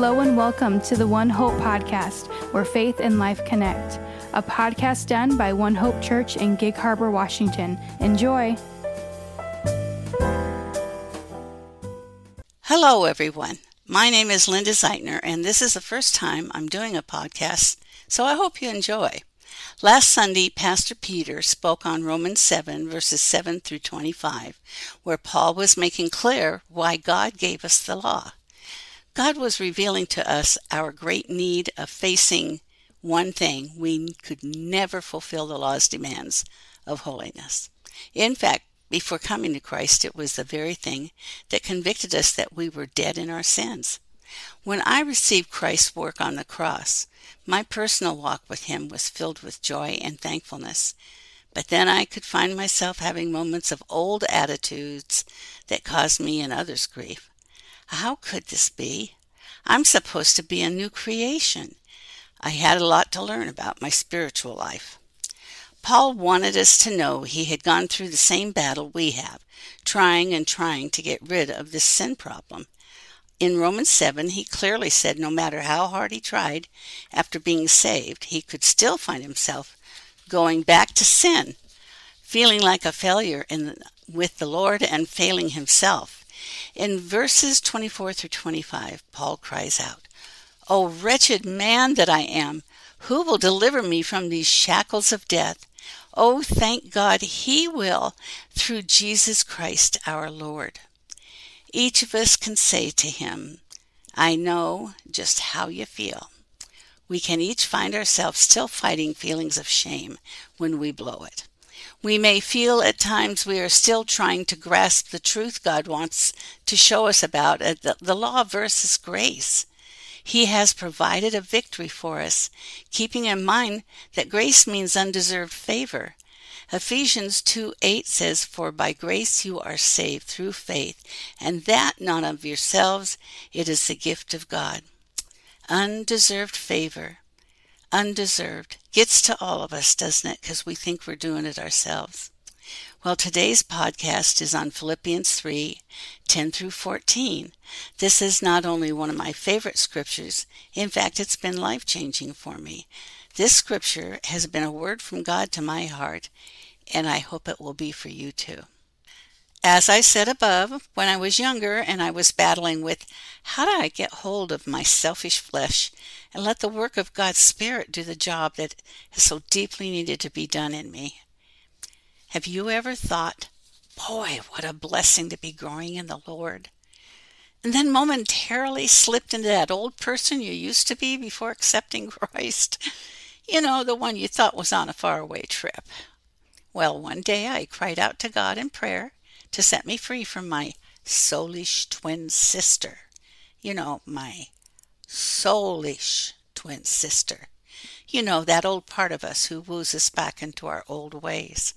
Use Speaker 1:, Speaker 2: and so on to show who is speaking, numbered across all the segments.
Speaker 1: Hello and welcome to the One Hope Podcast, where faith and life connect. A podcast done by One Hope Church in Gig Harbor, Washington. Enjoy.
Speaker 2: Hello, everyone. My name is Linda Zietner, and this is the first time I'm doing a podcast, so I hope you enjoy. Last Sunday, Pastor Peter spoke on Romans 7, verses 7 through 25, where Paul was making clear why God gave us the law. God was revealing to us our great need of facing one thing we could never fulfill the law's demands of holiness. In fact, before coming to Christ, it was the very thing that convicted us that we were dead in our sins. When I received Christ's work on the cross, my personal walk with Him was filled with joy and thankfulness. But then I could find myself having moments of old attitudes that caused me and others grief. How could this be? I'm supposed to be a new creation. I had a lot to learn about my spiritual life. Paul wanted us to know he had gone through the same battle we have, trying and trying to get rid of this sin problem. In Romans 7, he clearly said no matter how hard he tried after being saved, he could still find himself going back to sin, feeling like a failure in, with the Lord and failing himself. In verses 24 through 25, Paul cries out, O wretched man that I am! Who will deliver me from these shackles of death? Oh, thank God, He will, through Jesus Christ our Lord. Each of us can say to Him, I know just how you feel. We can each find ourselves still fighting feelings of shame when we blow it. We may feel at times we are still trying to grasp the truth God wants to show us about uh, the, the law versus grace. He has provided a victory for us, keeping in mind that grace means undeserved favor. Ephesians 2 8 says, For by grace you are saved through faith, and that not of yourselves, it is the gift of God. Undeserved favor undeserved gets to all of us, doesn't it? Because we think we're doing it ourselves. Well, today's podcast is on Philippians 3 10 through 14. This is not only one of my favorite scriptures, in fact, it's been life changing for me. This scripture has been a word from God to my heart, and I hope it will be for you too. As I said above, when I was younger and I was battling with how do I get hold of my selfish flesh and let the work of God's Spirit do the job that is so deeply needed to be done in me. Have you ever thought, boy, what a blessing to be growing in the Lord? And then momentarily slipped into that old person you used to be before accepting Christ? You know, the one you thought was on a faraway trip. Well, one day I cried out to God in prayer to set me free from my soulish twin sister. You know, my soulish twin sister. You know, that old part of us who woos us back into our old ways.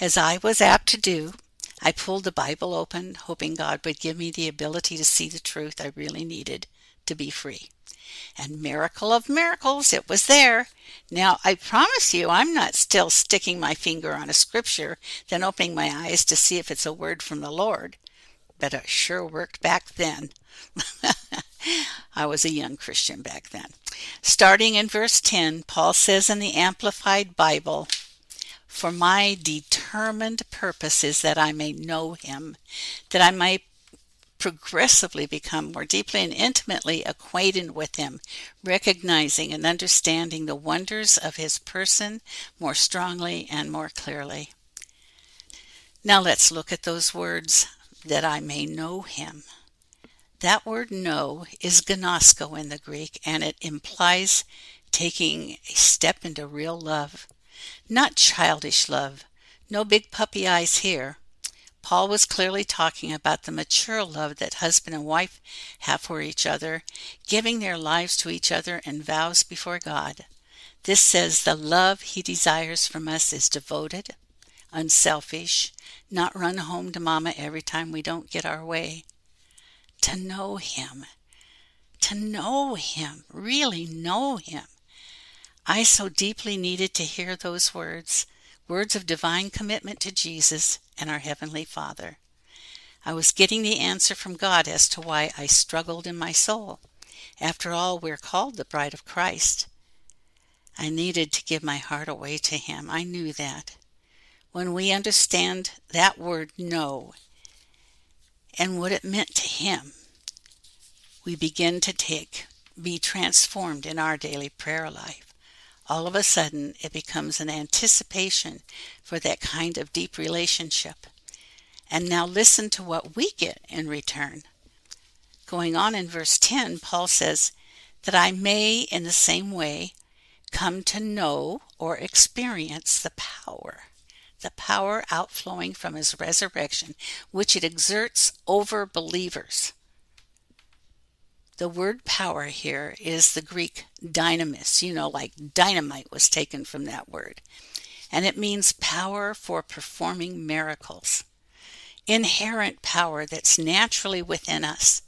Speaker 2: As I was apt to do, I pulled the Bible open, hoping God would give me the ability to see the truth I really needed to be free. And miracle of miracles, it was there. Now, I promise you, I'm not still sticking my finger on a scripture, then opening my eyes to see if it's a word from the Lord. But it sure worked back then. I was a young Christian back then. Starting in verse 10, Paul says in the Amplified Bible, For my determined purpose is that I may know him, that I may progressively become more deeply and intimately acquainted with Him, recognizing and understanding the wonders of His person more strongly and more clearly. Now let's look at those words that I may know Him. That word know is gnosko in the Greek, and it implies taking a step into real love. Not childish love, no big puppy eyes here, Paul was clearly talking about the mature love that husband and wife have for each other, giving their lives to each other and vows before God. This says the love he desires from us is devoted, unselfish, not run home to mama every time we don't get our way. To know him, to know him, really know him. I so deeply needed to hear those words, words of divine commitment to Jesus and our Heavenly Father. I was getting the answer from God as to why I struggled in my soul. After all, we're called the bride of Christ. I needed to give my heart away to Him. I knew that. When we understand that word know and what it meant to Him, we begin to take, be transformed in our daily prayer life. All of a sudden, it becomes an anticipation for that kind of deep relationship. And now listen to what we get in return. Going on in verse 10, Paul says, That I may in the same way come to know or experience the power, the power outflowing from his resurrection, which it exerts over believers. The word power here is the Greek dynamis, you know, like dynamite was taken from that word. And it means power for performing miracles, inherent power that's naturally within us,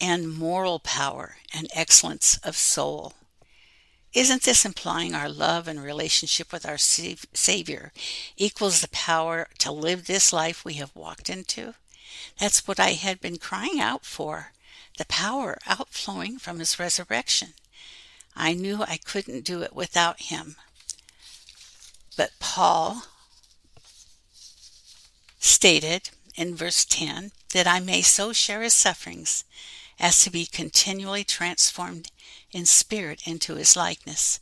Speaker 2: and moral power and excellence of soul. Isn't this implying our love and relationship with our Savior equals the power to live this life we have walked into? That's what I had been crying out for the power outflowing from His resurrection. I knew I couldn't do it without Him. But Paul stated in verse 10 that I may so share His sufferings as to be continually transformed in spirit into his likeness,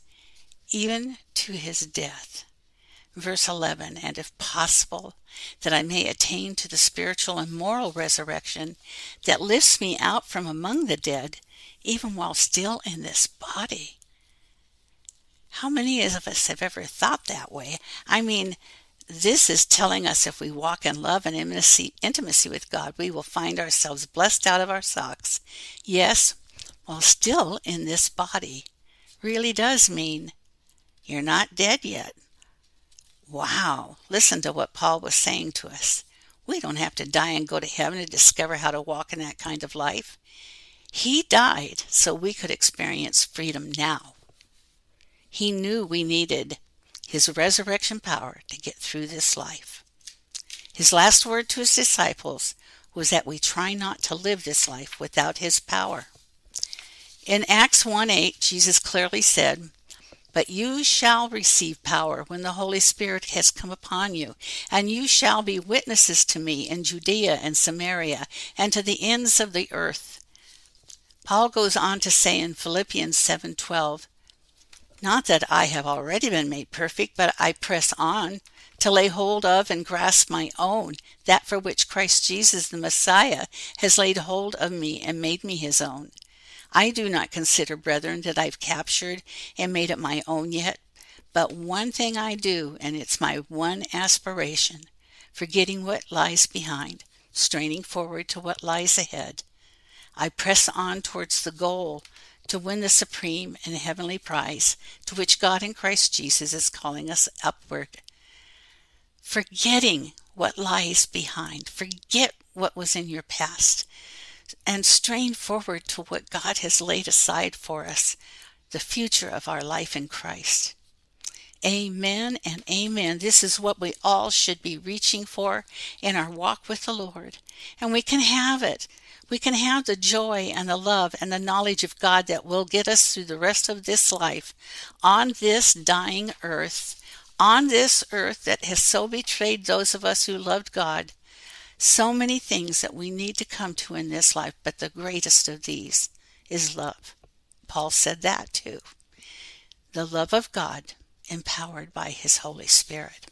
Speaker 2: even to his death. Verse 11, and if possible, that I may attain to the spiritual and moral resurrection that lifts me out from among the dead, even while still in this body. How many of us have ever thought that way? I mean, this is telling us if we walk in love and intimacy, with God, we will find ourselves blessed out of our socks. Yes, while still in this body. Really does mean you're not dead yet. Wow, listen to what Paul was saying to us. We don't have to die and go to heaven to discover how to walk in that kind of life. He died so we could experience freedom now. He knew we needed his resurrection power to get through this life. His last word to his disciples was that we try not to live this life without his power. In Acts 1 8, Jesus clearly said, But you shall receive power when the Holy Spirit has come upon you, and you shall be witnesses to me in Judea and Samaria and to the ends of the earth. Paul goes on to say in Philippians 7:12, not that I have already been made perfect, but I press on to lay hold of and grasp my own, that for which Christ Jesus the Messiah has laid hold of me and made me his own. I do not consider, brethren, that I've captured and made it my own yet, but one thing I do, and it's my one aspiration, forgetting what lies behind, straining forward to what lies ahead. I press on towards the goal to win the supreme and heavenly prize to which God in Christ Jesus is calling us upward. Forgetting what lies behind, forget what was in your past, and strain forward to what God has laid aside for us, the future of our life in Christ. Amen and amen. This is what we all should be reaching for in our walk with the Lord. And we can have it we can have the joy and the love and the knowledge of God that will get us through the rest of this life on this dying earth, on this earth that has so betrayed those of us who loved God. So many things that we need to come to in this life, but the greatest of these is love. Paul said that too. The love of God empowered by His Holy Spirit.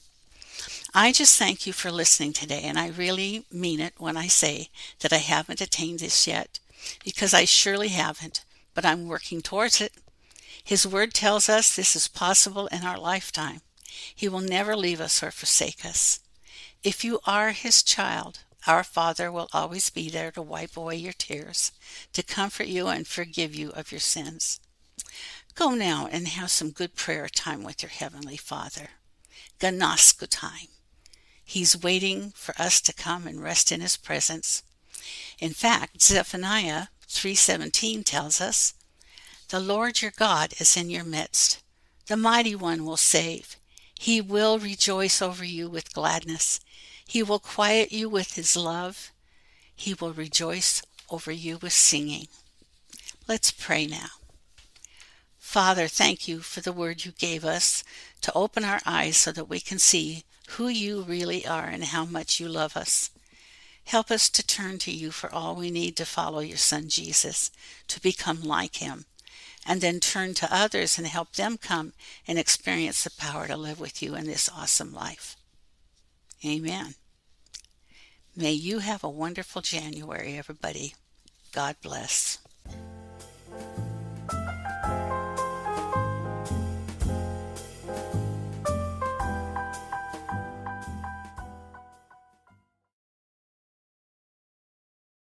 Speaker 2: I just thank you for listening today, and I really mean it when I say that I haven't attained this yet, because I surely haven't, but I'm working towards it. His word tells us this is possible in our lifetime. He will never leave us or forsake us. If you are His child, our Father will always be there to wipe away your tears, to comfort you and forgive you of your sins. Go now and have some good prayer time with your Heavenly Father. Gnosko time. He's waiting for us to come and rest in his presence. In fact, Zephaniah 3:17 tells us, "The Lord your God is in your midst. The mighty one will save. He will rejoice over you with gladness. He will quiet you with his love. He will rejoice over you with singing." Let's pray now. Father, thank you for the word you gave us to open our eyes so that we can see who you really are and how much you love us. Help us to turn to you for all we need to follow your Son Jesus, to become like him, and then turn to others and help them come and experience the power to live with you in this awesome life. Amen. May you have a wonderful January, everybody. God bless.